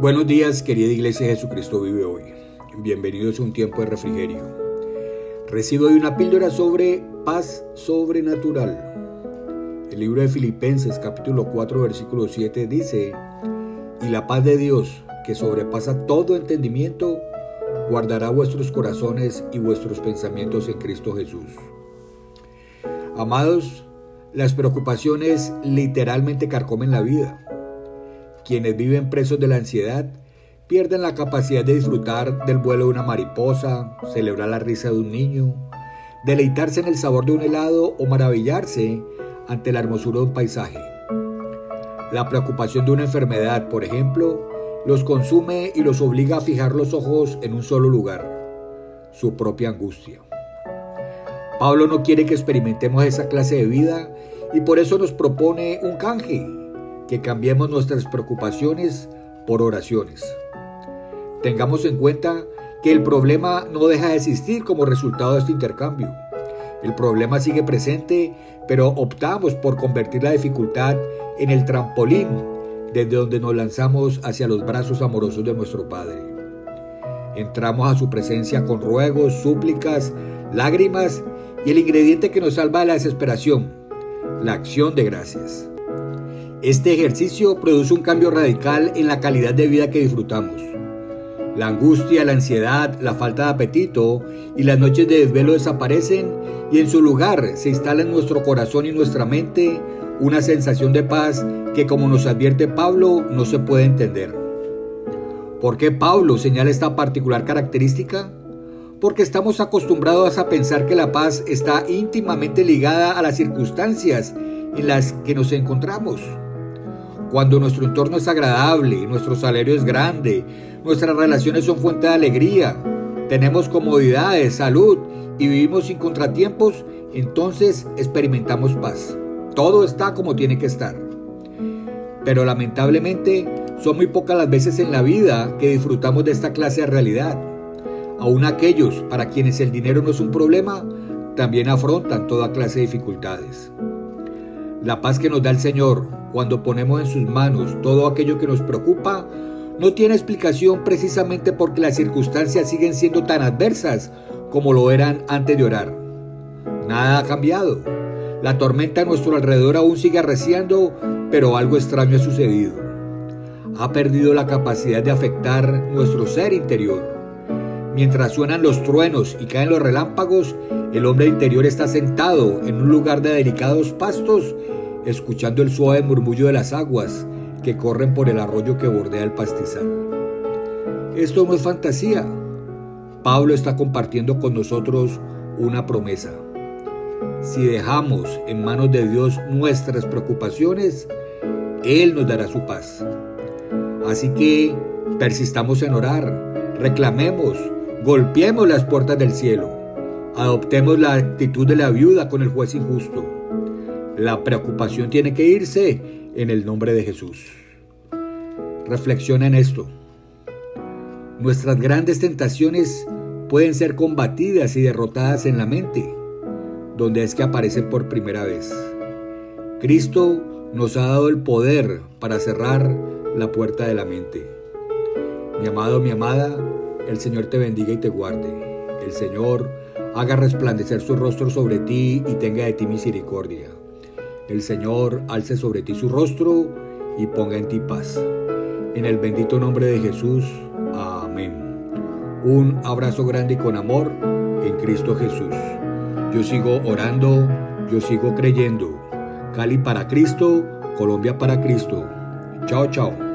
Buenos días, querida Iglesia Jesucristo vive hoy. Bienvenidos a un tiempo de refrigerio. Recibo hoy una píldora sobre paz sobrenatural. El libro de Filipenses capítulo 4 versículo 7 dice, y la paz de Dios, que sobrepasa todo entendimiento, guardará vuestros corazones y vuestros pensamientos en Cristo Jesús. Amados, las preocupaciones literalmente carcomen la vida. Quienes viven presos de la ansiedad pierden la capacidad de disfrutar del vuelo de una mariposa, celebrar la risa de un niño, deleitarse en el sabor de un helado o maravillarse ante la hermosura de un paisaje. La preocupación de una enfermedad, por ejemplo, los consume y los obliga a fijar los ojos en un solo lugar, su propia angustia. Pablo no quiere que experimentemos esa clase de vida y por eso nos propone un canje, que cambiemos nuestras preocupaciones por oraciones. Tengamos en cuenta que el problema no deja de existir como resultado de este intercambio. El problema sigue presente, pero optamos por convertir la dificultad en el trampolín desde donde nos lanzamos hacia los brazos amorosos de nuestro Padre. Entramos a su presencia con ruegos, súplicas, lágrimas y el ingrediente que nos salva de la desesperación, la acción de gracias. Este ejercicio produce un cambio radical en la calidad de vida que disfrutamos. La angustia, la ansiedad, la falta de apetito y las noches de desvelo desaparecen y en su lugar se instala en nuestro corazón y nuestra mente una sensación de paz que como nos advierte Pablo no se puede entender. ¿Por qué Pablo señala esta particular característica? porque estamos acostumbrados a pensar que la paz está íntimamente ligada a las circunstancias en las que nos encontramos. Cuando nuestro entorno es agradable, nuestro salario es grande, nuestras relaciones son fuente de alegría, tenemos comodidades, salud y vivimos sin contratiempos, entonces experimentamos paz. Todo está como tiene que estar. Pero lamentablemente son muy pocas las veces en la vida que disfrutamos de esta clase de realidad. Aún aquellos para quienes el dinero no es un problema, también afrontan toda clase de dificultades. La paz que nos da el Señor cuando ponemos en sus manos todo aquello que nos preocupa no tiene explicación precisamente porque las circunstancias siguen siendo tan adversas como lo eran antes de orar. Nada ha cambiado. La tormenta a nuestro alrededor aún sigue arreciando, pero algo extraño ha sucedido. Ha perdido la capacidad de afectar nuestro ser interior. Mientras suenan los truenos y caen los relámpagos, el hombre interior está sentado en un lugar de delicados pastos, escuchando el suave murmullo de las aguas que corren por el arroyo que bordea el pastizal. Esto no es fantasía. Pablo está compartiendo con nosotros una promesa. Si dejamos en manos de Dios nuestras preocupaciones, Él nos dará su paz. Así que persistamos en orar, reclamemos, Golpeemos las puertas del cielo. Adoptemos la actitud de la viuda con el juez injusto. La preocupación tiene que irse en el nombre de Jesús. Reflexiona en esto. Nuestras grandes tentaciones pueden ser combatidas y derrotadas en la mente, donde es que aparecen por primera vez. Cristo nos ha dado el poder para cerrar la puerta de la mente. Mi amado, mi amada, el Señor te bendiga y te guarde. El Señor haga resplandecer su rostro sobre ti y tenga de ti misericordia. El Señor alce sobre ti su rostro y ponga en ti paz. En el bendito nombre de Jesús. Amén. Un abrazo grande y con amor en Cristo Jesús. Yo sigo orando, yo sigo creyendo. Cali para Cristo, Colombia para Cristo. Chao, chao.